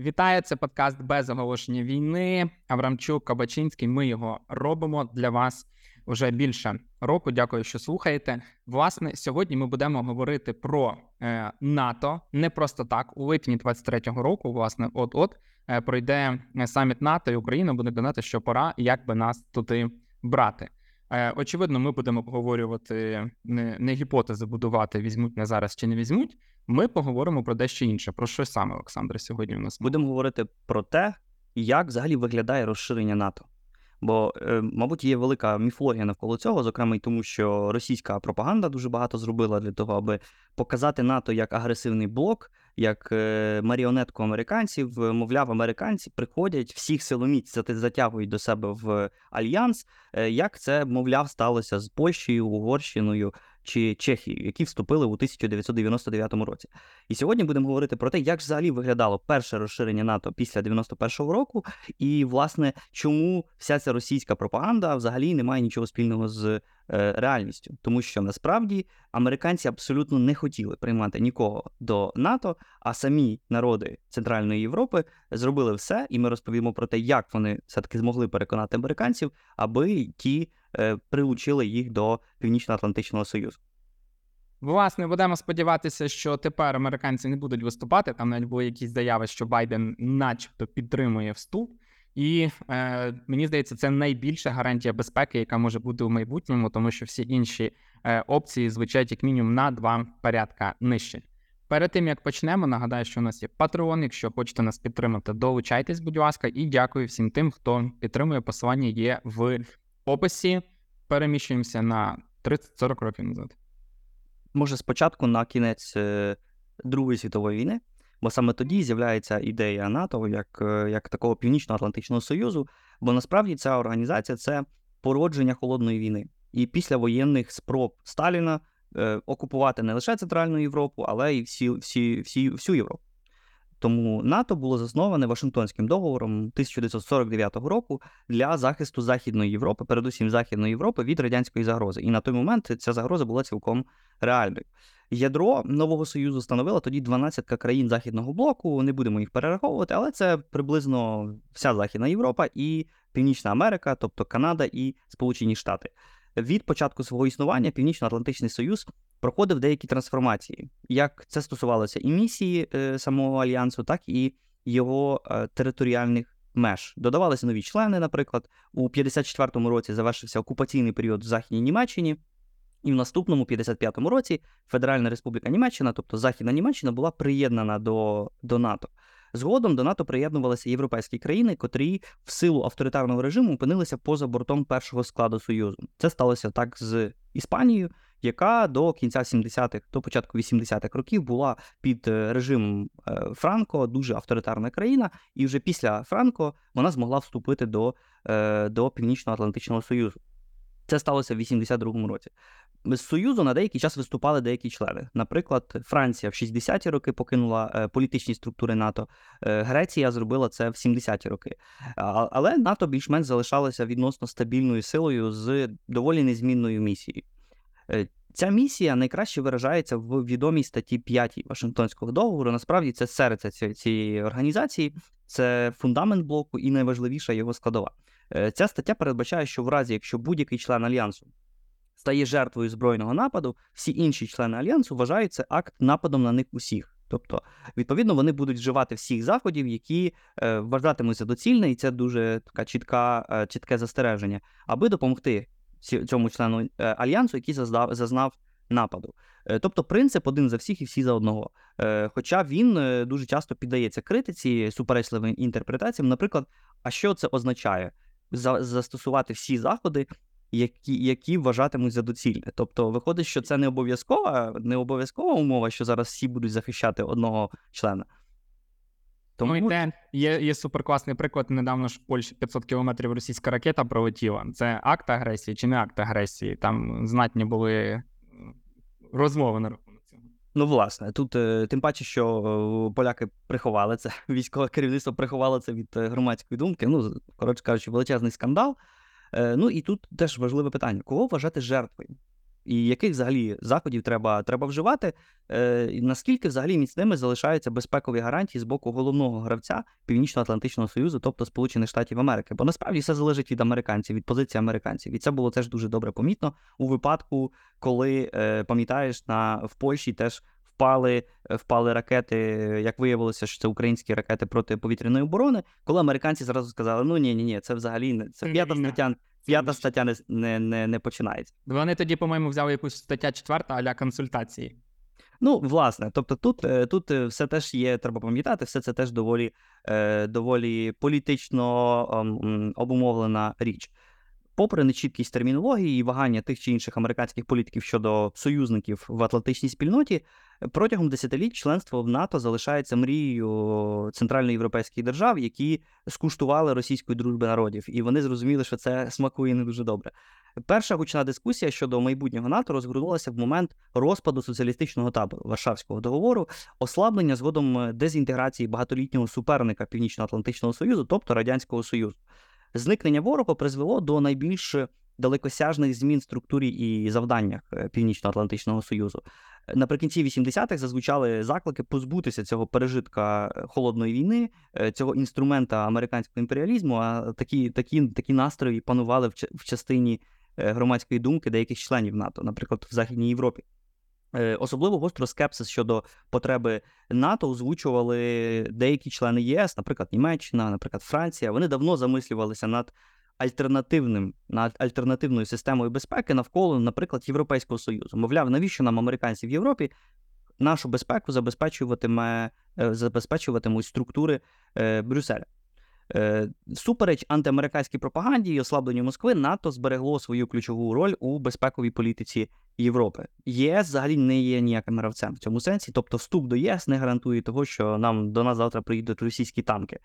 Вітаю, це подкаст без оголошення війни. Аврамчук, Кабачинський. Ми його робимо для вас вже більше року. Дякую, що слухаєте. Власне, сьогодні ми будемо говорити про е, НАТО не просто так. У липні 23-го року, власне, от от е, пройде саміт НАТО і Україна буде донати, що пора, як би нас туди брати. Е, очевидно, ми будемо обговорювати не, не гіпотези будувати, візьмуть не зараз чи не візьмуть. Ми поговоримо про дещо інше. Про що саме, Олександре, сьогодні у нас будемо говорити про те, як взагалі виглядає розширення НАТО. Бо, е, мабуть, є велика міфологія навколо цього, зокрема й тому, що російська пропаганда дуже багато зробила для того, аби показати НАТО як агресивний блок, як е, маріонетку американців. Мовляв, американці приходять всіх силоміць затягують до себе в альянс. Е, як це, мовляв, сталося з Польщею, Угорщиною, чи Чехії, які вступили у 1999 році. І сьогодні будемо говорити про те, як взагалі виглядало перше розширення НАТО після 91-го року, і власне чому вся ця російська пропаганда взагалі не має нічого спільного з е, реальністю, тому що насправді американці абсолютно не хотіли приймати нікого до НАТО, а самі народи Центральної Європи зробили все, і ми розповімо про те, як вони все таки змогли переконати американців, аби ті. Е, прилучили їх до Північно-Атлантичного Союзу. Власне, будемо сподіватися, що тепер американці не будуть виступати. Там навіть були якісь заяви, що Байден, начебто, підтримує вступ, і е, мені здається, це найбільша гарантія безпеки, яка може бути у майбутньому, тому що всі інші е, опції звучать як мінімум на два порядка нижче. Перед тим як почнемо, нагадаю, що у нас є Patreon, Якщо хочете нас підтримати, долучайтесь, будь ласка, і дякую всім тим, хто підтримує. Посилання є в описі переміщуємося на 30-40 років назад. Може, спочатку на кінець е, Другої світової війни, бо саме тоді з'являється ідея НАТО як е, як такого Північно-Атлантичного Союзу, бо насправді ця організація це породження холодної війни. І після воєнних спроб Сталіна е, окупувати не лише Центральну Європу, але й всі, всі, всі, всю Європу. Тому НАТО було засноване Вашингтонським договором 1949 року для захисту Західної Європи, передусім Західної Європи від радянської загрози. І на той момент ця загроза була цілком реальною. Ядро нового союзу становило тоді 12 країн західного блоку. Не будемо їх перераховувати, але це приблизно вся Західна Європа і Північна Америка, тобто Канада і Сполучені Штати. Від початку свого існування Північно-Атлантичний Союз проходив деякі трансформації. Як це стосувалося і місії е, самого альянсу, так і його е, територіальних меж. Додавалися нові члени, наприклад, у 54-му році завершився окупаційний період в Західній Німеччині. І в наступному 55-му році Федеральна Республіка Німеччина, тобто Західна Німеччина, була приєднана до до НАТО. Згодом до НАТО приєднувалися європейські країни, котрі в силу авторитарного режиму опинилися поза бортом першого складу Союзу. Це сталося так з Іспанією, яка до кінця 70-х, до початку 80-х років була під е, режимом е, Франко, дуже авторитарна країна, і вже після Франко вона змогла вступити до, е, до Північно-Атлантичного Союзу. Це сталося в 82-му році. З Союзу на деякий час виступали деякі члени. Наприклад, Франція в 60-ті роки покинула політичні структури НАТО, Греція зробила це в 70-ті роки. Але НАТО більш-менш залишалося відносно стабільною силою з доволі незмінною місією. Е, ця місія найкраще виражається в відомій статті 5 Вашингтонського договору. Насправді це серце цієї організації, це фундамент блоку і найважливіша його складова. Е, ця стаття передбачає, що в разі, якщо будь-який член альянсу стає жертвою збройного нападу, всі інші члени альянсу вважають це акт нападом на них усіх. Тобто, відповідно, вони будуть вживати всіх заходів, які е, вважатимуться доцільне, і це дуже така чітка, чітке застереження, аби допомогти цьому члену е, альянсу, який зазнав, зазнав нападу. Е, тобто принцип один за всіх і всі за одного. Е, хоча він дуже часто піддається критиці, суперечливим інтерпретаціям, наприклад, а що це означає? За, Застосувати всі заходи, які які вважатимуть за доцільне. Тобто, виходить, що це не обов'язкова, не обов'язкова умова, що зараз всі будуть захищати одного члена. Тому ну, те, є є суперкласний приклад. Недавно ж в Польщі 500 кілометрів російська ракета пролетіла. Це акт агресії чи не акт агресії? Там знатні були розмови на рахунок цього. Ну, власне, тут е, тим паче, що е, поляки приховали це, військове керівництво приховало це від е, громадської думки. Ну, коротше кажучи, величезний скандал. Ну і тут теж важливе питання: кого вважати жертвою? І яких взагалі заходів треба, треба вживати, е, і наскільки взагалі міцними залишаються безпекові гарантії з боку головного гравця Північно-Атлантичного Союзу, тобто Сполучених Штатів Америки. Бо насправді все залежить від американців, від позиції американців. І це було теж дуже добре помітно у випадку, коли е, пам'ятаєш, на в Польщі теж впали, е, впали ракети. Як виявилося, що це українські ракети протиповітряної оборони, коли американці зразу сказали: ну ні, ні, ні, це взагалі не це п'ята стаття. П'ята стаття не, не, не, не починається. Вони тоді, по-моєму, взяли якусь стаття четверта аля консультації. Ну, власне, тобто тут, е, тут е, все теж є, треба пам'ятати, все це теж доволі, е, доволі політично обумовлена річ. Попри нечіткість термінології і вагання тих чи інших американських політиків щодо союзників в атлантичній спільноті, протягом десятиліть членство в НАТО залишається мрією центральноєвропейських держав, які скуштували російської дружби народів, і вони зрозуміли, що це смакує не дуже добре. Перша гучна дискусія щодо майбутнього НАТО розгорнулася в момент розпаду соціалістичного табору Варшавського договору, ослаблення згодом дезінтеграції багатолітнього суперника Північно-Атлантичного Союзу, тобто Радянського Союзу. Зникнення ворога призвело до найбільш далекосяжних змін в структурі і завданнях е, Північно-Атлантичного Союзу. Е, Наприкінці 80-х зазвучали заклики позбутися цього пережитка е, холодної війни, е, цього інструмента американського імперіалізму. А такі, такі, такі настрої панували в, ча- частині е, громадської думки деяких членів НАТО, наприклад, в Західній Європі. Е, Особливо гостро скепсис щодо потреби НАТО озвучували деякі члени ЄС, наприклад, Німеччина, наприклад, Франція. Вони давно замислювалися над альтернативним над альтернативною системою безпеки навколо, наприклад, Європейського Союзу. Мовляв, навіщо нам американці в Європі нашу безпеку забезпечуватиме е, забезпечуватимуть структури е, Брюсселя. Супереч антиамериканській пропаганді і ослабленню Москви, НАТО зберегло свою ключову роль у безпековій політиці Європи. ЄС взагалі не є ніяким гравцем в цьому сенсі. Тобто, вступ до ЄС не гарантує того, що нам до нас завтра приїдуть російські танки.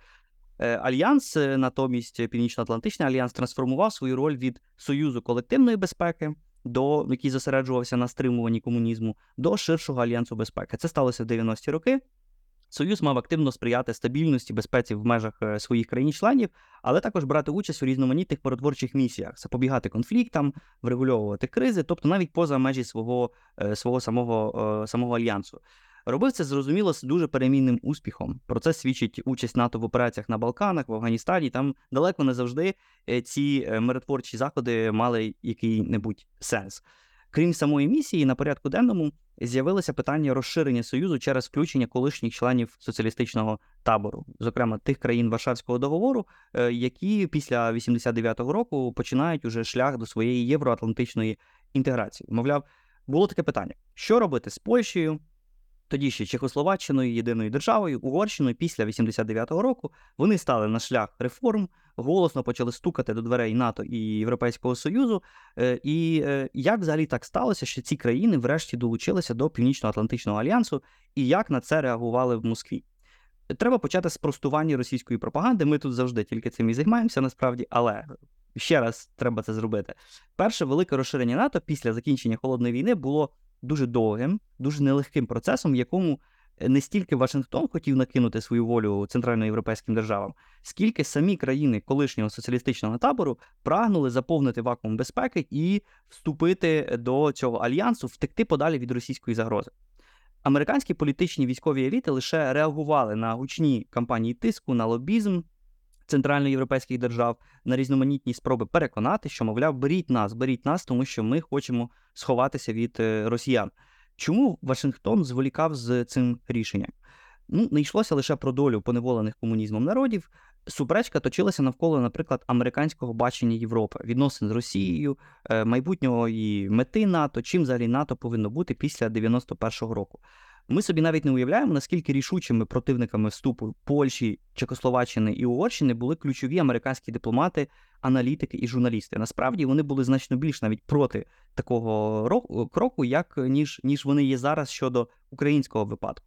Е, Альянс, е, натомість, Північно-Атлантичний альянс трансформував свою роль від союзу колективної безпеки, до який зосереджувався на стримуванні комунізму, до ширшого альянсу безпеки. Це сталося в 90-ті роки. Союз мав активно сприяти стабільності безпеці в межах е, своїх країн-членів, але також брати участь у різноманітних миротворчих місіях, запобігати конфліктам, врегульовувати кризи, тобто навіть поза межі свого, е, свого самого, е, самого альянсу. Робив це зрозуміло з дуже перемінним успіхом. Про це свідчить участь НАТО в операціях на Балканах, в Афганістані. Там далеко не завжди ці миротворчі заходи мали який-небудь сенс. Крім самої місії, на порядку денному з'явилося питання розширення союзу через включення колишніх членів соціалістичного табору, зокрема тих країн Варшавського договору, е, які після 89-го року починають уже шлях до своєї євроатлантичної інтеграції. Мовляв, було таке питання: що робити з Польщею? Тоді ще Чехословаччиною, єдиною державою, Угорщиною після 89-го року вони стали на шлях реформ, голосно почали стукати до дверей НАТО і Європейського Союзу. Е, І е, як взагалі так сталося, що ці країни врешті долучилися до Північно-Атлантичного альянсу, і як на це реагували в Москві? Треба почати з простування російської пропаганди. Ми тут завжди тільки цим і займаємося, насправді, але ще раз треба це зробити. Перше велике розширення НАТО після закінчення холодної війни було дуже довгим, дуже нелегким процесом, в якому е, не стільки Вашингтон хотів накинути свою волю центральноєвропейським державам, скільки самі країни колишнього соціалістичного табору прагнули заповнити вакуум безпеки і вступити до цього альянсу, втекти подалі від російської загрози. Американські політичні військові еліти лише реагували на гучні кампанії тиску, на лобізм центральноєвропейських держав, на різноманітні спроби переконати, що, мовляв, беріть нас, беріть нас, тому що ми хочемо сховатися від е, росіян. Чому Вашингтон зволікав з цим рішенням? Ну, не йшлося лише про долю поневолених комунізмом народів. Суперечка точилася навколо, наприклад, американського бачення Європи, відносин з Росією, е, майбутнього і мети НАТО, чим взагалі НАТО повинно бути після 91-го року. Ми собі навіть не уявляємо, наскільки рішучими противниками вступу Польщі, Чехословаччини і Угорщини були ключові американські дипломати, аналітики і журналісти. Насправді вони були значно більш навіть проти такого ро- кроку, як ніж, ніж вони є зараз щодо українського випадку.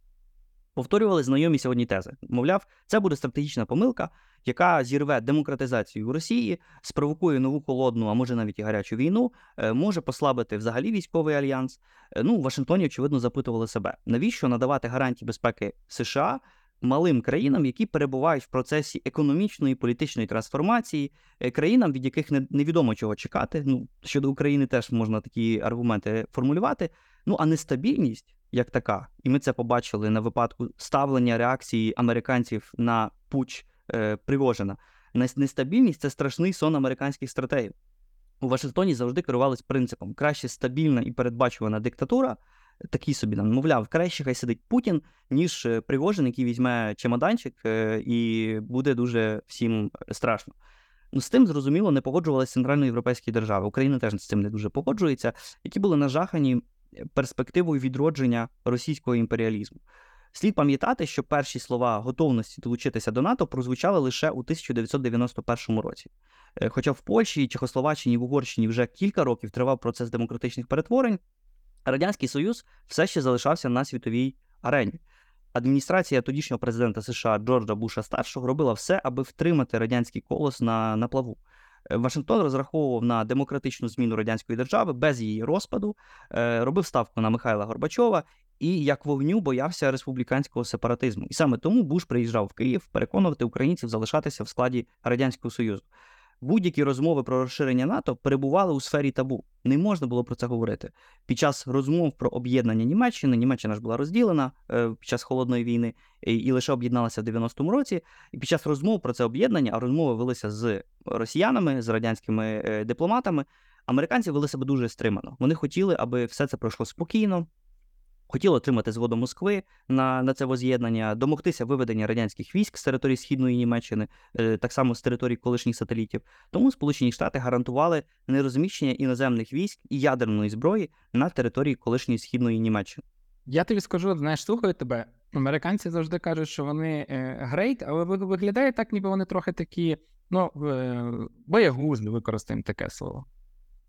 Повторювали знайомі сьогодні тези. Мовляв, це буде стратегічна помилка, яка зірве демократизацію Росії, спровокує нову холодну, а може навіть і гарячу війну, е, може послабити взагалі військовий альянс. Е, Ну, в Вашингтоні, очевидно, запитували себе, навіщо надавати гарантії безпеки США малим країнам, які перебувають в процесі економічної і політичної трансформації, е, країнам, від яких невідомо чого чекати. Ну, щодо України теж можна такі аргументи формулювати. Ну, а нестабільність як така, і ми це побачили на випадку ставлення реакції американців на пуч е, Пригожина. Нестабільність це страшний сон американських стратегів. У Вашингтоні завжди керувались принципом: краще стабільна і передбачувана диктатура, такий собі нам, мовляв, краще хай сидить Путін, ніж е, Пригожин, який візьме чемоданчик е, і буде дуже всім страшно. Ну, з тим, зрозуміло, не погоджувалися центральноєвропейські держави. Україна теж з цим не дуже погоджується, які були нажахані перспективою відродження російського імперіалізму. Слід пам'ятати, що перші слова готовності долучитися до НАТО прозвучали лише у 1991 році. Е, хоча в Польщі, Чехословаччині в Угорщині вже кілька років тривав процес демократичних перетворень, Радянський Союз все ще залишався на світовій арені. Адміністрація тодішнього президента США Джорджа Буша старшого робила все, аби втримати радянський колос на, на плаву. Е, Вашингтон розраховував на демократичну зміну радянської держави без її розпаду, е, робив ставку на Михайла Горбачова і як вогню боявся республіканського сепаратизму. І саме тому Буш приїжджав в Київ переконувати українців залишатися в складі радянського союзу. Будь-які розмови про розширення НАТО перебували у сфері табу. Не можна було про це говорити. Під час розмов про об'єднання Німеччини Німеччина ж була розділена е, під час холодної війни і, лише об'єдналася в 90-му році. І під час розмов про це об'єднання, а розмови велися з росіянами, з радянськими е, дипломатами. Американці вели себе дуже стримано. Вони хотіли, аби все це пройшло спокійно, хотіли отримати згоду Москви на на це воз'єднання, домогтися виведення радянських військ з території східної Німеччини, е, так само з території колишніх сателітів. Тому Сполучені Штати гарантували нерозміщення іноземних військ і ядерної зброї на території колишньої східної Німеччини. Я тобі скажу, знаєш, слухаю тебе. Американці завжди кажуть, що вони great, але виглядає так, ніби вони трохи такі, ну, е, боягузли, використаємо таке слово.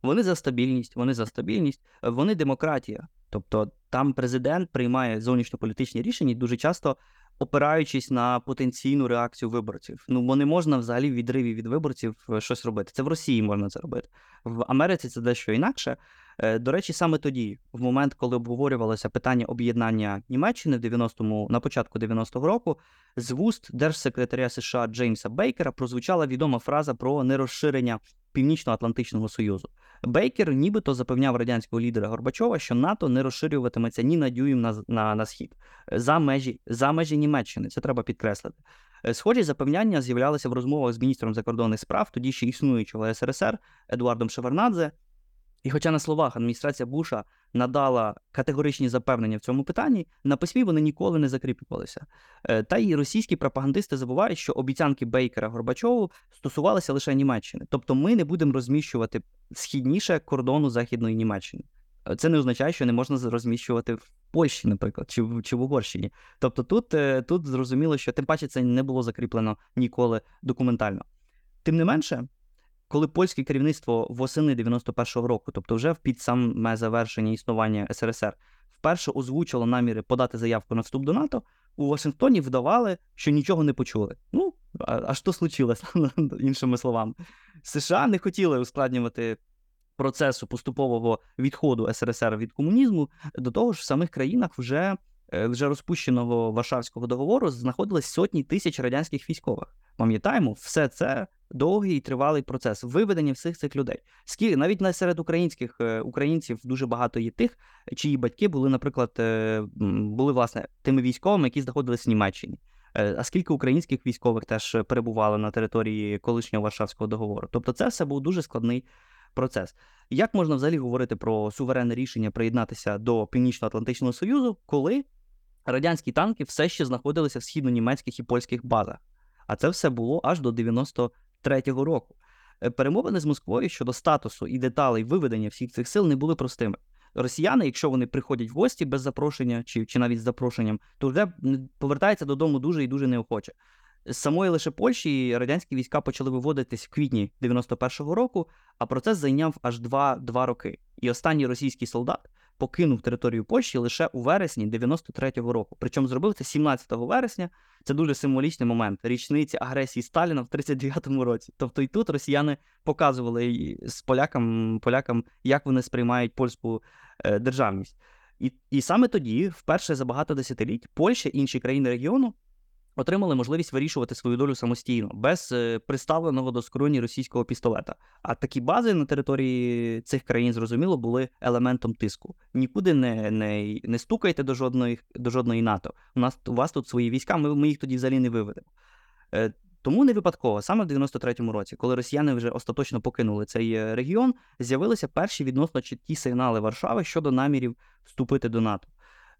Вони за стабільність, вони за стабільність, вони демократія. Тобто там президент приймає зовнішньополітичні рішення дуже часто опираючись на потенційну реакцію виборців. Ну бо не можна взагалі в відриві від виборців е, щось робити. Це в Росії можна це робити. В Америці це дещо інакше. Е, до речі, саме тоді, в момент, коли обговорювалося питання об'єднання Німеччини в 90-му, на початку 90-го року, з вуст держсекретаря США Джеймса Бейкера прозвучала відома фраза про нерозширення Північно-Атлантичного Союзу. Бейкер нібито запевняв радянського лідера Горбачова, що НАТО не розширюватиметься ні на дюйм на на, на схід за межі за межі Німеччини. Це треба підкреслити. Е, схожі запевняння з'являлися в розмовах з міністром закордонних справ, тоді ще існуючого СРСР Едуардом Шевернадзе. І, хоча на словах адміністрація Буша надала категоричні запевнення в цьому питанні, на письмі вони ніколи не закріплювалися. Е, та й російські пропагандисти забувають, що обіцянки Бейкера Горбачову стосувалися лише Німеччини. Тобто ми не будемо розміщувати східніше кордону Західної Німеччини. Е, це не означає, що не можна розміщувати в Польщі, наприклад, чи в чи в Угорщині. Тобто тут, е, тут зрозуміло, що тим паче це не було закріплено ніколи документально. Тим не менше коли польське керівництво восени 91-го року, тобто вже в під саме завершення існування СРСР, вперше озвучило наміри подати заявку на вступ до НАТО, у Вашингтоні вдавали, що нічого не почули. Ну, а, що случилось, іншими словами, США не хотіли ускладнювати. Процесу поступового відходу СРСР від комунізму до того ж в самих країнах вже вже розпущеного Варшавського договору знаходились сотні тисяч радянських військових. Пам'ятаємо, все це довгий і тривалий процес виведення всіх цих людей. Скільки навіть серед українських е, українців дуже багато є тих, чиї батьки були, наприклад, е, були власне тими військовими, які знаходились в Німеччині. Е, а скільки українських військових теж перебували на території колишнього Варшавського договору? Тобто, це все був дуже складний процес. Як можна взагалі говорити про суверенне рішення приєднатися до Північно-Атлантичного Союзу, коли радянські танки все ще знаходилися в східно-німецьких і польських базах? А це все було аж до 93-го року. Е, перемовини з Москвою щодо статусу і деталей виведення всіх цих сил не були простими. Росіяни, якщо вони приходять в гості без запрошення чи чи навіть з запрошенням, то вже повертаються додому дуже і дуже неохоче. З самої лише Польщі радянські війська почали виводитись в квітні 91-го року, а процес зайняв аж два, два роки. І останній російський солдат покинув територію Польщі лише у вересні 93-го року. Причому зробив це 17 вересня. Це дуже символічний момент річниці агресії Сталіна в 39-му році. Тобто і тут росіяни показували з полякам, полякам, як вони сприймають польську е, державність. І і саме тоді, вперше за багато десятиліть, Польща і інші країни регіону отримали можливість вирішувати свою долю самостійно, без е, приставленого до скроні російського пістолета. А такі бази на території цих країн, зрозуміло, були елементом тиску. Нікуди не не, не стукайте до жодної до жодної НАТО. У нас у вас тут свої війська, ми, ми їх тоді взагалі не виведемо. Е, тому не випадково, саме в 93-му році, коли росіяни вже остаточно покинули цей е, регіон, з'явилися перші відносно чіткі сигнали Варшави щодо намірів вступити до НАТО.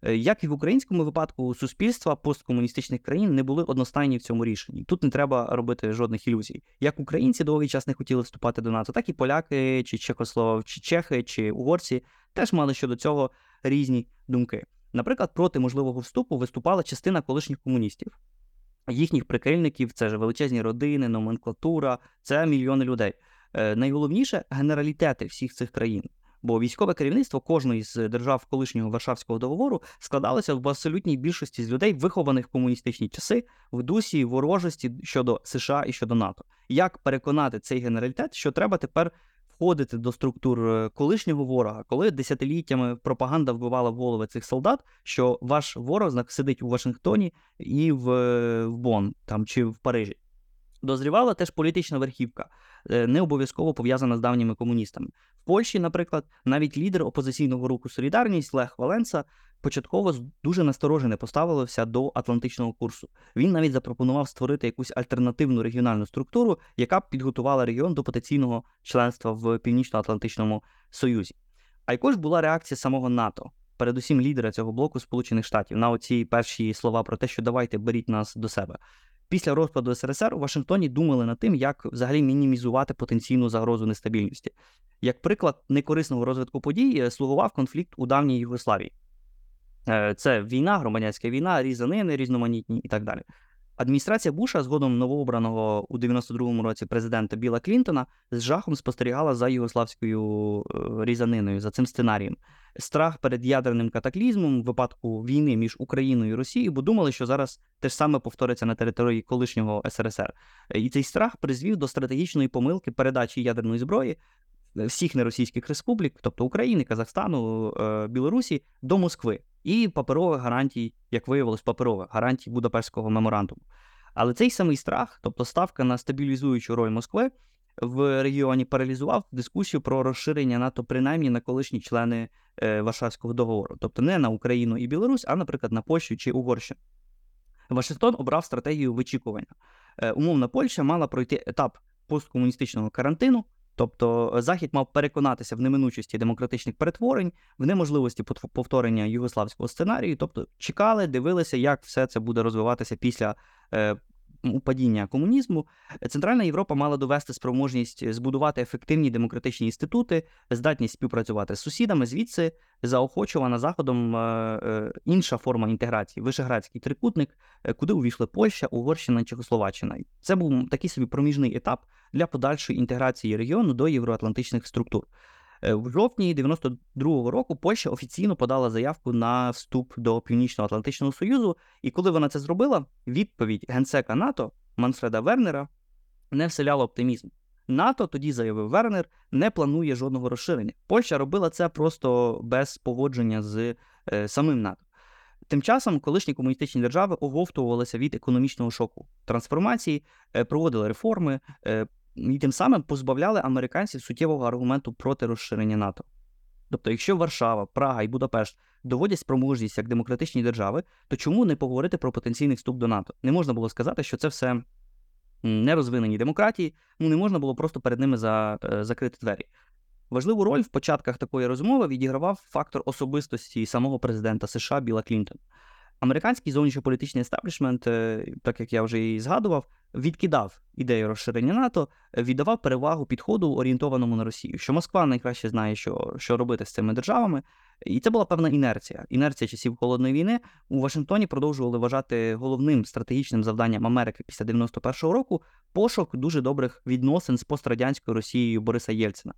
Е, як і в українському випадку, суспільства посткомуністичних країн не були одностайні в цьому рішенні. Тут не треба робити жодних ілюзій. Як українці довгий час не хотіли вступати до НАТО, так і поляки, чи Чехослов, чи чехи, чи угорці теж мали щодо цього різні думки. Наприклад, проти можливого вступу виступала частина колишніх комуністів. Їхніх прикильників це ж величезні родини, номенклатура, це мільйони людей. Е, найголовніше генералітети всіх цих країн. Бо військове керівництво кожної з держав колишнього Варшавського договору складалося в абсолютній більшості з людей, вихованих в комуністичні часи, в дусі ворожості щодо США і щодо НАТО. Як переконати цей генералітет, що треба тепер входити до структур е, колишнього ворога, коли десятиліттями пропаганда вбивала в голови цих солдат, що ваш ворог сидить у Вашингтоні і в, в Бон там чи в Парижі? Дозрівала теж політична верхівка, е, не обов'язково пов'язана з давніми комуністами. В Польщі, наприклад, навіть лідер опозиційного руху Солідарність Лех Валенса початково дуже насторожене поставився до атлантичного курсу. Він навіть запропонував створити якусь альтернативну регіональну структуру, яка б підготувала регіон до потенційного членства в Північно-Атлантичному Союзі. А якож була реакція самого НАТО, передусім лідера цього блоку Сполучених Штатів, на оці перші слова про те, що давайте беріть нас до себе. Після розпаду СРСР у Вашингтоні думали над тим, як взагалі мінімізувати потенційну загрозу нестабільності. Як приклад некорисного розвитку подій е, слугував конфлікт у давній Югославії. Е, це війна, громадянська війна, різанини, різноманітні і так далі. Адміністрація Буша, згодом новообраного у 92-му році президента Біла Клінтона, з жахом спостерігала за югославською е, різаниною, за цим сценарієм. Страх перед ядерним катаклізмом в випадку війни між Україною і Росією, бо думали, що зараз те ж саме повториться на території колишнього СРСР. І цей страх призвів до стратегічної помилки передачі ядерної зброї всіх неросійських республік, тобто України, Казахстану, е, Білорусі, до Москви і паперових гарантій, як виявилось, паперових гарантій Будапештського меморандуму. Але цей самий страх, тобто ставка на стабілізуючу роль Москви в регіоні, паралізував дискусію про розширення НАТО, принаймні на колишні члени е, Варшавського договору, тобто не на Україну і Білорусь, а, наприклад, на Польщу чи Угорщину. Вашингтон обрав стратегію вичікування. Е, умовна Польща мала пройти етап посткомуністичного карантину, Тобто е, Захід мав переконатися в неминучості демократичних перетворень, в неможливості повторення югославського сценарію, тобто чекали, дивилися, як все це буде розвиватися після падіння комунізму. Центральна Європа мала довести спроможність збудувати ефективні демократичні інститути, здатність співпрацювати з сусідами, звідси заохочувана заходом е, е, інша форма інтеграції вишеградський трикутник, е, куди увійшли Польща, Угорщина Чехословаччина. Це був такий собі проміжний етап для подальшої інтеграції регіону до євроатлантичних структур. Е, в жовтні 92-го року Польща офіційно подала заявку на вступ до Північно-Атлантичного Союзу, і коли вона це зробила, відповідь генсека НАТО Манфреда Вернера не вселяла оптимізм. НАТО тоді заявив Вернер, не планує жодного розширення. Польща робила це просто без погодження з е, самим НАТО. Тим часом колишні комуністичні держави оговтувалися від економічного шоку трансформації, е, проводили реформи, е, і тим самим позбавляли американців суттєвого аргументу проти розширення НАТО. Тобто, якщо Варшава, Прага і Будапешт доводять спроможність як демократичні держави, то чому не поговорити про потенційний вступ до НАТО? Не можна було сказати, що це все нерозвинені демократії, ну не можна було просто перед ними за, е, закрити двері. Важливу роль в початках такої розмови відігравав фактор особистості самого президента США Біла Клінтона. Американський зовнішньополітичний естаблішмент, е, так як я вже і згадував, відкидав ідею розширення НАТО, віддавав перевагу підходу, орієнтованому на Росію, що Москва найкраще знає, що що робити з цими державами. І це була певна інерція. Інерція часів холодної війни у Вашингтоні продовжували вважати головним стратегічним завданням Америки після 91-го року пошук дуже добрих відносин з пострадянською Росією Бориса Єльцина.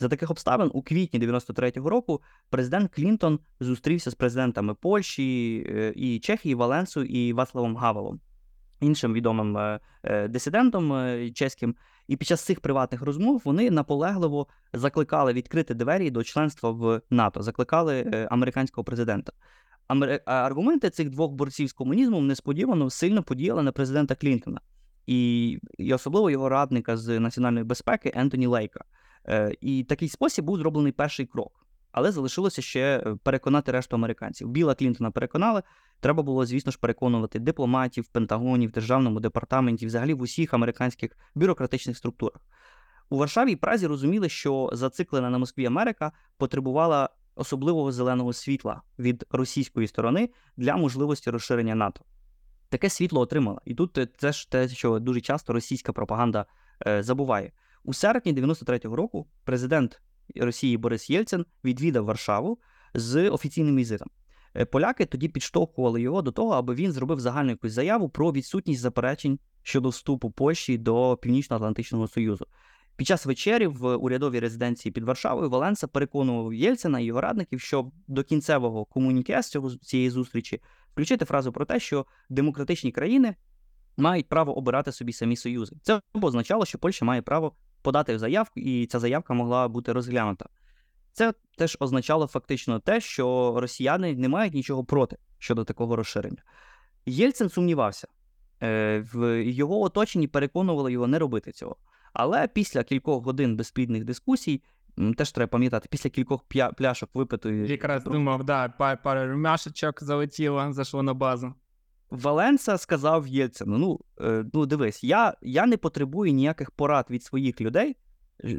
За таких обставин у квітні 93-го року президент Клінтон зустрівся з президентами Польщі е, і Чехії, Валенсу і Вацлавом Гавелом, іншим відомим е, е, дисидентом чеським. І під час цих приватних розмов вони наполегливо закликали відкрити двері до членства в НАТО, закликали американського президента. Аргументи цих двох борців з комунізмом несподівано сильно подіяли на президента Клінтона і, і особливо його радника з національної безпеки Ентоні Лейка. Е, І такий спосіб був зроблений перший крок. Але залишилося ще е, переконати решту американців. Біла Клінтона переконали. Треба було, звісно ж, переконувати дипломатів, пентагонів, державному департаменті, взагалі в усіх американських бюрократичних структурах. У Варшаві і Празі розуміли, що зациклена на Москві Америка потребувала особливого зеленого світла від російської сторони для можливості розширення НАТО. Таке світло отримала. І тут е, це ж те, що дуже часто російська пропаганда забуває. У серпні 93-го року президент Росії Борис Єльцин відвідав Варшаву з офіційним візитом. Е, поляки тоді підштовхували його до того, аби він зробив загальну якусь заяву про відсутність заперечень щодо вступу Польщі до Північно-Атлантичного Союзу. Під час вечері в урядовій резиденції під Варшавою Валенса переконував Єльцина і його радників, що до кінцевого комуніке з цього цієї зустрічі включити фразу про те, що демократичні країни мають право обирати собі самі союзи. Це означало, що Польща має право подати заявку, і ця заявка могла бути розглянута. Це теж означало фактично те, що росіяни не мають нічого проти щодо такого розширення. Єльцин сумнівався, е, в його оточенні переконували його не робити цього. Але після кількох годин безплідних дискусій, теж треба пам'ятати, після кількох пляшок випитої. Якраз думав, да, пару рюмашечок залетіло, зайшло на базу. Валенса сказав Єльцину: ну, е, ну дивись, я я не потребую ніяких порад від своїх людей,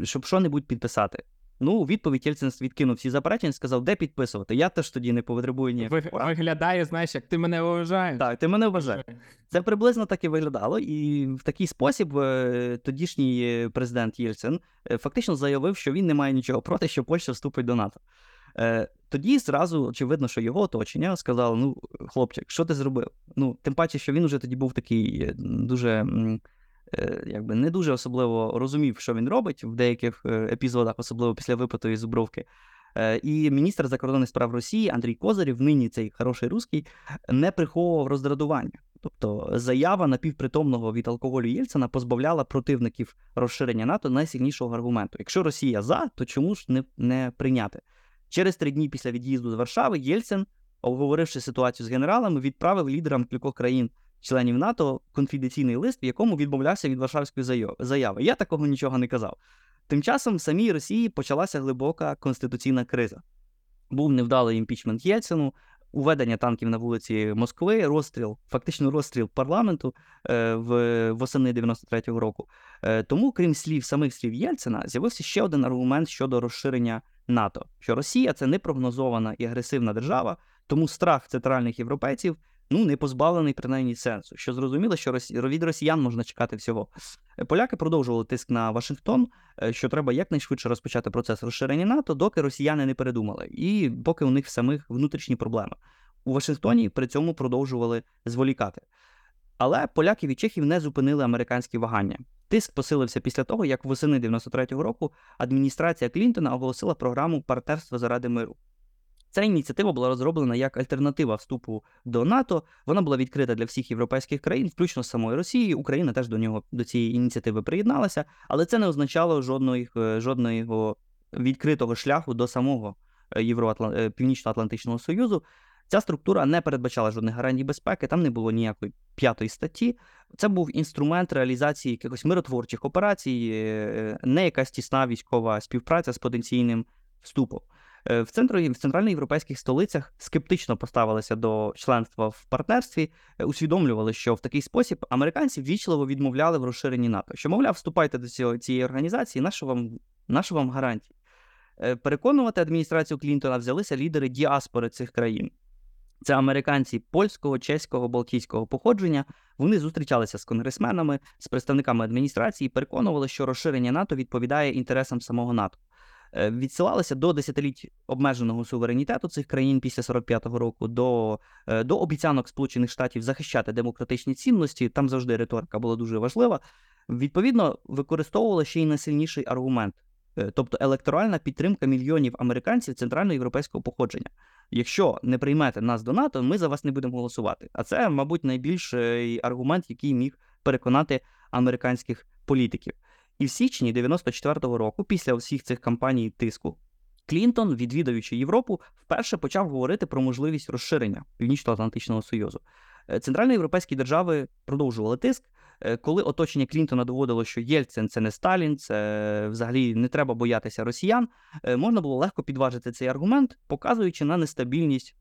щоб що-небудь підписати. Ну, відповідь Єльцин відкинув всі заперечення, сказав, де підписувати. Я теж тоді не потребую ніяких порад. Виглядає, знаєш, як ти мене вважаєш. Так, ти мене вважаєш. Це приблизно так і виглядало, і в такий спосіб е, тодішній президент Єльцин е, фактично заявив, що він не має нічого проти, що Польща вступить до НАТО. Тоді зразу очевидно, що його оточення сказало: ну, хлопчик, що ти зробив? Ну, тим паче, що він уже тоді був такий е, дуже е, якби не дуже особливо розумів, що він робить в деяких е, епізодах, особливо після випитої зубровки. І міністр закордонних справ Росії Андрій Козарів, нині цей хороший русський, не приховував роздратування. Тобто заява напівпритомного від алкоголю Єльцина позбавляла противників розширення НАТО найсильнішого аргументу. Якщо Росія за, то чому ж не, не прийняти? Через три дні після від'їзду з Варшави Єльцин, обговоривши ситуацію з генералами, відправив лідерам кількох країн. Членів НАТО конфіденційний лист, в якому відмовлявся від Варшавської заяви. Я такого нічого не казав. Тим часом в самій Росії почалася глибока конституційна криза. Був невдалий імпічмент Єльцину, уведення танків на вулиці Москви, розстріл, фактично розстріл парламенту е, в восени 93-го року. Е, тому, крім слів самих слів Єльцина, з'явився ще один аргумент щодо розширення НАТО, що Росія це непрогнозована і агресивна держава, тому страх центральних європейців ну не позбавлений принаймні сенсу. Що зрозуміло, що від росіян можна чекати всього. Поляки продовжували тиск на Вашингтон, е, що треба якнайшвидше розпочати процес розширення НАТО, доки росіяни не передумали, і поки у них самих внутрішні проблеми. У Вашингтоні при цьому продовжували зволікати. Але поляків і чехів не зупинили американські вагання. Тиск посилився після того, як восени 93-го року адміністрація Клінтона оголосила програму партнерства заради миру. Ця ініціатива була розроблена як альтернатива вступу до НАТО. Вона була відкрита для всіх європейських країн, включно з самою Росією. Україна теж до нього до цієї ініціативи приєдналася, але це не означало жодного, е, жодного відкритого шляху до самого е, Євроатлан... Е, Північно-Атлантичного Союзу. Ця структура не передбачала жодних гарантій безпеки, там не було ніякої п'ятої статті. Це був інструмент реалізації якихось миротворчих операцій, не якась тісна військова співпраця з потенційним вступом. Е, в центрі в центральноєвропейських столицях скептично поставилися до членства в партнерстві, е, усвідомлювали, що в такий спосіб американці ввічливо відмовляли в розширенні НАТО. Що, мовляв, вступайте до цього цієї організації, нащо вам нащо вам гарантії? Е, переконувати адміністрацію Клінтона взялися лідери діаспори цих країн. Це американці польського, чеського, балтійського походження. Вони зустрічалися з конгресменами, з представниками адміністрації, і переконували, що розширення НАТО відповідає інтересам самого НАТО. Е, відсилалися до десятиліть обмеженого суверенітету цих країн після 45-го року, до е, до обіцянок Сполучених Штатів захищати демократичні цінності. Там завжди риторика була дуже важлива. Відповідно, використовували ще й найсильніший аргумент, тобто електоральна підтримка мільйонів американців центральноєвропейського походження. Якщо не приймете нас до НАТО, ми за вас не будемо голосувати. А це, мабуть, найбільший аргумент, який міг переконати американських політиків. І в січні 94-го року, після усіх цих кампаній тиску, Клінтон, відвідаючи Європу, вперше почав говорити про можливість розширення Північно-Атлантичного Союзу. Е, Центральноєвропейські держави продовжували тиск. Е, Коли оточення Клінтона доводило, що Єльцин це не Сталін, це взагалі не треба боятися росіян, е, можна було легко підважити цей аргумент, показуючи на нестабільність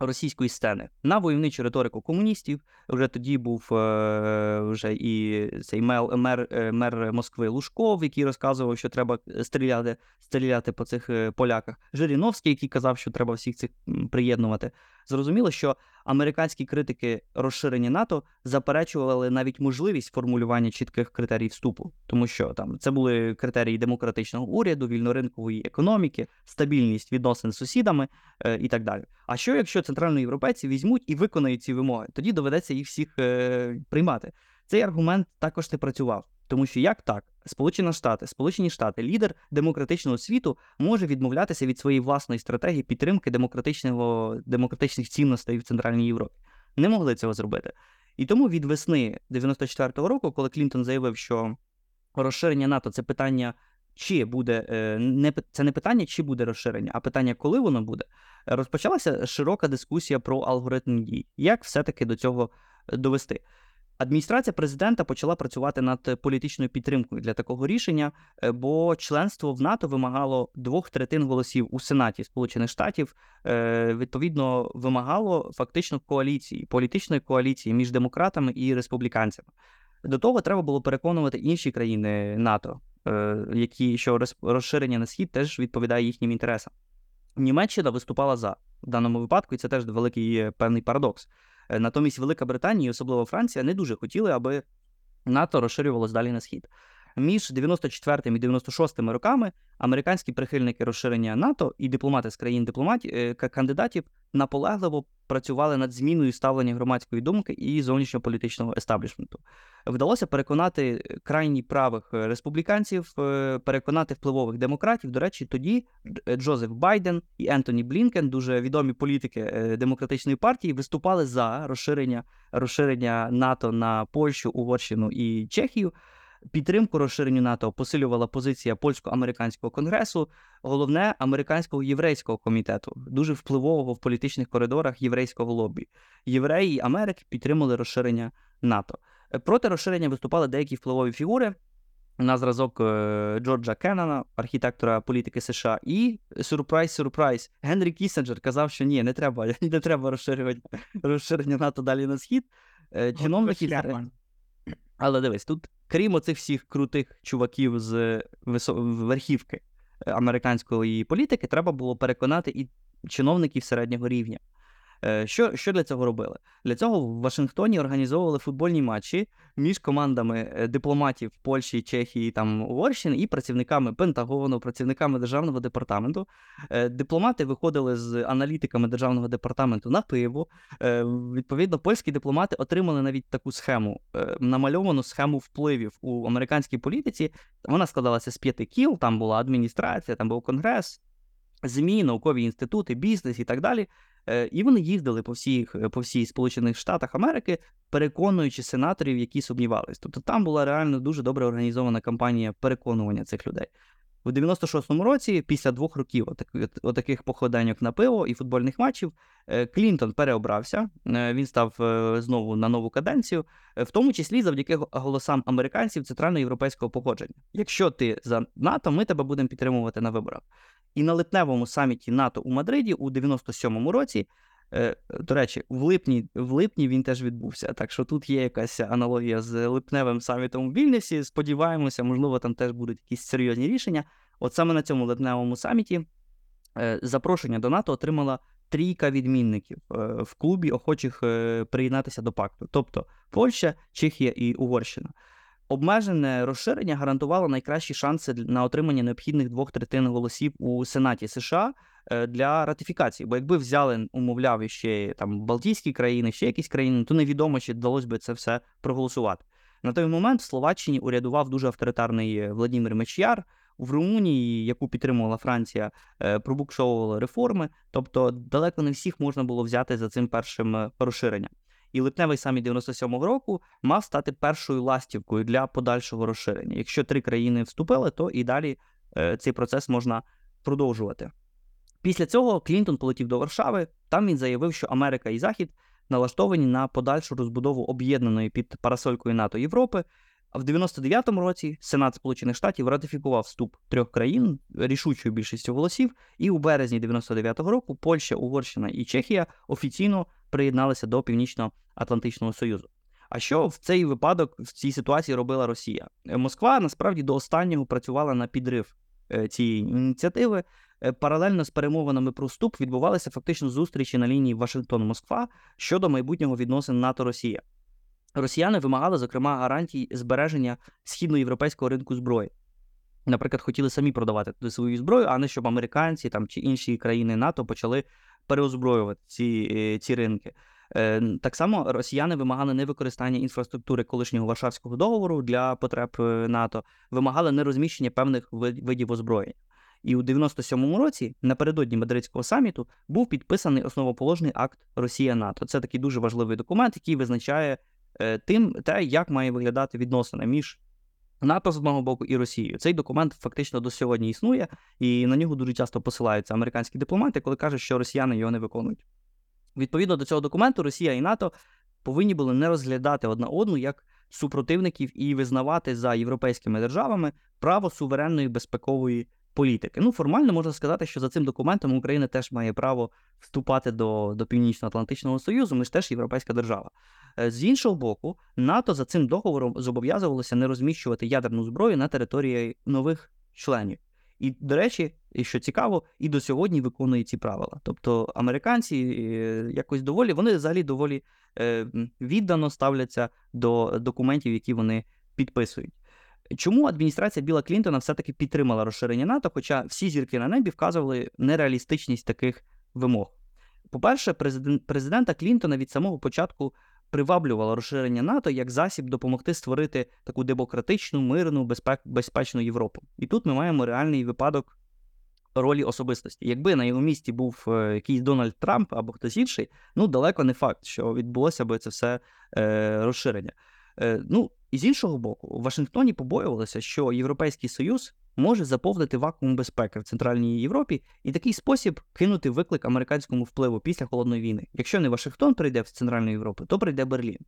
російської сцени на войовничу риторику комуністів. Вже тоді був е, вже і цей мер, мер, е, мер Москви Лужков, який розказував, що треба стріляти, стріляти по цих е, поляках. Жириновський, який казав, що треба всіх цих приєднувати. Зрозуміло, що американські критики розширення НАТО заперечували навіть можливість формулювання чітких критерій вступу, тому що там це були критерії демократичного уряду, вільноринкової економіки, стабільність відносин з сусідами е, і так далі. А що якщо центральноєвропейці візьмуть і виконають ці вимоги? Тоді доведеться їх всіх е, приймати. Цей аргумент також не працював, тому що як так, Сполучені Штати, Сполучені Штати, лідер демократичного світу, може відмовлятися від своєї власної стратегії підтримки демократичного демократичних цінностей в Центральній Європі. Не могли цього зробити. І тому від весни 94-го року, коли Клінтон заявив, що розширення НАТО це питання, чи буде е, не це не питання, чи буде розширення, а питання, коли воно буде, розпочалася широка дискусія про алгоритм дій. Як все-таки до цього довести? Адміністрація президента почала працювати над політичною підтримкою для такого рішення, е, бо членство в НАТО вимагало двох третин голосів у Сенаті Сполучених Штатів. е, Відповідно, вимагало фактично коаліції, політичної коаліції між демократами і республіканцями. До того треба було переконувати інші країни НАТО, е, які що розширення на схід теж відповідає їхнім інтересам. Німеччина виступала за в даному випадку, і це теж великий певний парадокс. Е, Натомість Велика Британія, особливо Франція, не дуже хотіли, аби НАТО розширювалося далі на схід. Між 94 і 96 роками американські прихильники розширення НАТО і дипломати з країн дипломатів е, кандидатів наполегливо працювали над зміною ставлення громадської думки і зовнішньополітичного естаблішменту. Вдалося переконати крайні правих е, республіканців, е, переконати впливових демократів. До речі, тоді Джозеф Байден і Ентоні Блінкен, дуже відомі політики е, демократичної партії, виступали за розширення, розширення НАТО на Польщу, Угорщину і Чехію. Підтримку розширенню НАТО посилювала позиція польсько-американського конгресу, головне американського єврейського комітету, дуже впливового в політичних коридорах єврейського лобі. Євреї Америки підтримали розширення НАТО. Е, Проти розширення виступали деякі впливові фігури. На зразок е, Джорджа Кеннона, архітектора політики США, і сюрприз, сюрприз. Генрі Кісінджер казав, що ні, не треба, не треба розширювати розширення НАТО далі на схід. Е, Чиновники. Але дивись, тут, крім оцих всіх крутих чуваків з верхівки е, американської політики, треба було переконати і чиновників середнього рівня. Е, Що, що для цього робили? Для цього в Вашингтоні організовували футбольні матчі між командами е, дипломатів Польщі, Чехії, там Угорщини і працівниками Пентагону, працівниками державного департаменту. Е, Дипломати виходили з аналітиками державного департаменту на пиво. Відповідно, польські дипломати отримали навіть таку схему, намальовану схему впливів у американській політиці. Вона складалася з п'яти кіл. Там була адміністрація, там був конгрес, ЗМІ, наукові інститути, бізнес і так далі. Е, І вони їздили по всіх по всій Сполучених Штатах Америки, переконуючи сенаторів, які сумнівались. Тобто там була реально дуже добре організована кампанія переконування цих людей. У 96-му році, після двох років отак- отаких походеньок на пиво і футбольних матчів, е, Клінтон переобрався. е, Він став е, знову на нову каденцію, е, в тому числі завдяки голосам американців центральноєвропейського походження. Якщо ти за НАТО, ми тебе будемо підтримувати на виборах. І на липневому саміті НАТО у Мадриді у 97-му році. е, До речі, в липні, в липні він теж відбувся. Так що тут є якась аналогія з липневим самітом у Вільнюсі. Сподіваємося, можливо, там теж будуть якісь серйозні рішення. От саме на цьому липневому саміті е, запрошення до НАТО отримала трійка відмінників е, в клубі охочих приєднатися до пакту, тобто Польща, Чехія і Угорщина. Обмежене розширення гарантувало найкращі шанси на отримання необхідних двох третин голосів у Сенаті США е, для ратифікації. Бо якби взяли, умовляв, ще там Балтійські країни, ще якісь країни, то невідомо, чи вдалося би це все проголосувати. На той момент в Словаччині урядував дуже авторитарний е, Владимир Мечяр. В Румунії, яку підтримувала Франція, е, пробуксовували реформи. Тобто далеко не всіх можна було взяти за цим першим розширенням. І липневий саміт 97-го року мав стати першою ластівкою для подальшого розширення. Якщо три країни вступили, то і далі е, цей процес можна продовжувати. Після цього Клінтон полетів до Варшави. Там він заявив, що Америка і Захід налаштовані на подальшу розбудову об'єднаної під парасолькою НАТО Європи. А в 99-му році Сенат Сполучених Штатів ратифікував вступ трьох країн рішучою більшістю голосів, і у березні 99-го року Польща, Угорщина і Чехія офіційно приєдналися до Північно-Атлантичного Союзу. А що в цей випадок в цій ситуації робила Росія? Москва насправді до останнього працювала на підрив е, цієї ініціативи. Е, паралельно з перемовинами про вступ відбувалися фактично зустрічі на лінії Вашингтон-Москва щодо майбутнього відносин НАТО-Росія. Росіяни вимагали, зокрема, гарантій збереження східноєвропейського ринку зброї. Наприклад, хотіли самі продавати туди свою зброю, а не щоб американці там чи інші країни НАТО почали переозброювати ці, е, ці ринки. Е, так само росіяни вимагали невикористання інфраструктури колишнього Варшавського договору для потреб НАТО, вимагали нерозміщення певних видів озброєння. І у 97-му році, напередодні Мадридського саміту, був підписаний основоположний акт Росія НАТО. Це такий дуже важливий документ, який визначає е, тим, те, як має виглядати відносини між НАТО з одного боку і Росією. Цей документ фактично до сьогодні існує, і на нього дуже часто посилаються американські дипломати, коли кажуть, що росіяни його не виконують. Відповідно до цього документу, Росія і НАТО повинні були не розглядати одна одну як супротивників і визнавати за європейськими державами право суверенної безпекової політики. Ну, формально можна сказати, що за цим документом Україна теж має право вступати до до Північно-Атлантичного Союзу, ми ж теж європейська держава. Е, з іншого боку, НАТО за цим договором зобов'язувалося не розміщувати ядерну зброю на території нових членів. І, до речі, і що цікаво, і до сьогодні виконує ці правила. Тобто американці е, якось доволі, вони взагалі доволі е, віддано ставляться до документів, які вони підписують. Чому адміністрація Біла Клінтона все-таки підтримала розширення НАТО, хоча всі зірки на небі вказували нереалістичність таких вимог? По-перше, президент, президента Клінтона від самого початку приваблювало розширення НАТО як засіб допомогти створити таку демократичну, мирну, безпечну Європу. І тут ми маємо реальний випадок ролі особистості. Якби на його місці був е, якийсь Дональд Трамп або хтось інший, ну далеко не факт, що відбулося би це все е, розширення. Е, ну, і з іншого боку, у Вашингтоні побоювалося, що Європейський Союз може заповнити вакуум безпеки в Центральній Європі і такий спосіб кинути виклик американському впливу після холодної війни. Якщо не Вашингтон прийде в Центральну Європу, то прийде Берлін.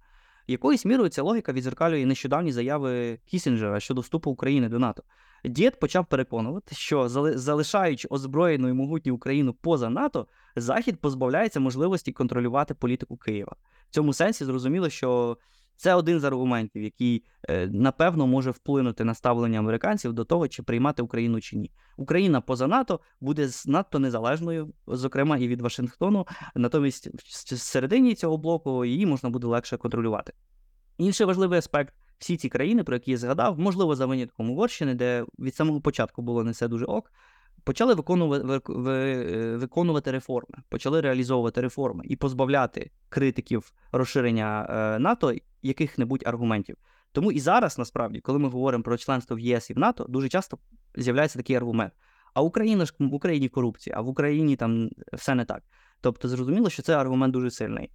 Якоюсь мірою ця логіка відзеркалює нещодавні заяви Кісінджера щодо вступу України до НАТО. Дід почав переконувати, що залишаючи озброєну і могутню Україну поза НАТО, Захід позбавляється можливості контролювати політику Києва. В цьому сенсі зрозуміло, що це один з аргументів, який е, напевно може вплинути на ставлення американців до того, чи приймати Україну чи ні. Україна поза НАТО буде надто незалежною, зокрема і від Вашингтону. Натомість, в середині цього блоку її можна буде легше контролювати. Інший важливий аспект. Всі ці країни, про які я згадав, можливо, за винятком Угорщини, де від самого початку було не все дуже ок, почали виконувати е, виконувати реформи, почали реалізовувати реформи і позбавляти критиків розширення е, НАТО яких-небудь аргументів. Тому і зараз, насправді, коли ми говоримо про членство в ЄС і в НАТО, дуже часто з'являється такий аргумент. А Україна ж в Україні корупція, а в Україні там все не так. Тобто, зрозуміло, що цей аргумент дуже сильний.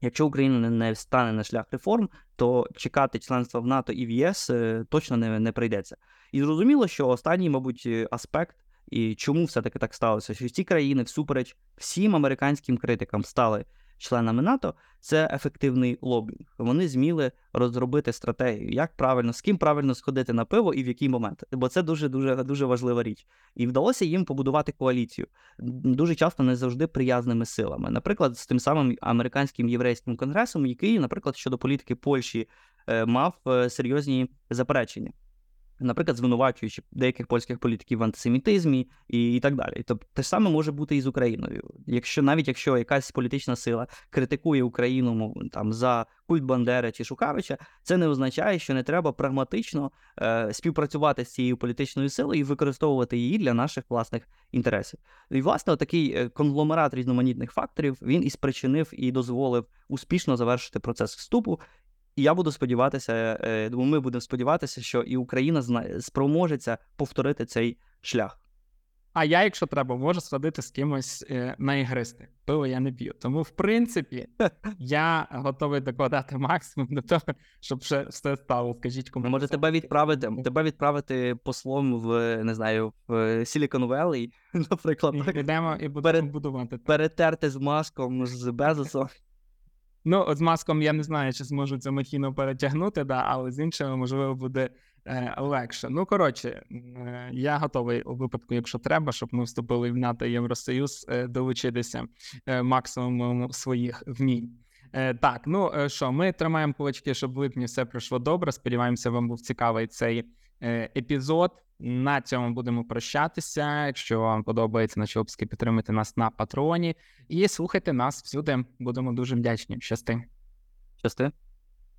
Якщо Україна не стане на шлях реформ, то чекати членства в НАТО і в ЄС е, точно не не прийдеться. І зрозуміло, що останній, мабуть, аспект, і чому все-таки так сталося, що ці країни, всупереч всім американським критикам, стали членами НАТО, це ефективний лобінг. Вони зміли розробити стратегію, як правильно, з ким правильно сходити на пиво і в який момент. Бо це дуже дуже дуже важлива річ. І вдалося їм побудувати коаліцію дуже часто не завжди приязними силами. Наприклад, з тим самим американським єврейським конгресом, який, наприклад, щодо політики Польщі е, мав е, серйозні заперечення наприклад, звинувачуючи деяких польських політиків в антисемітизмі і і так далі. Тобто те ж саме може бути і з Україною. Якщо навіть якщо якась політична сила критикує Україну там за культ Бандери чи Шукавича, це не означає, що не треба прагматично е, співпрацювати з цією політичною силою і використовувати її для наших власних інтересів. І власне такий е, конгломерат різноманітних факторів він і спричинив і дозволив успішно завершити процес вступу. І я буду сподіватися, е, думаю, ми будемо сподіватися, що і Україна спроможеться повторити цей шлях. А я, якщо треба, можу сходити з кимось е, на ігристи. Пиво я не п'ю. Тому, в принципі, я готовий докладати максимум до того, щоб ще все стало. Скажіть кому. Ну, може тебе відправити, тебе відправити послом в не знаю, в Silicon Valley, наприклад, І Йдемо і будемо будувати. перетерти з маском з Безосом. Ну, от з маском я не знаю, чи зможуть цю махіну перетягнути, да, але з іншими, можливо, буде е, легше. Ну, коротше, е, я готовий у випадку, якщо треба, щоб ми вступили в НАТО Євросоюз, е, долучитися е, максимумом своїх вмінь. Е, так, ну е, що, ми тримаємо кулачки, щоб в липні все пройшло добре. Сподіваємося, вам був цікавий цей епізод. На цьому будемо прощатися. Якщо вам подобається наші обски, підтримуйте нас на патроні і слухайте нас всюди. Будемо дуже вдячні. Щасти. Щасти.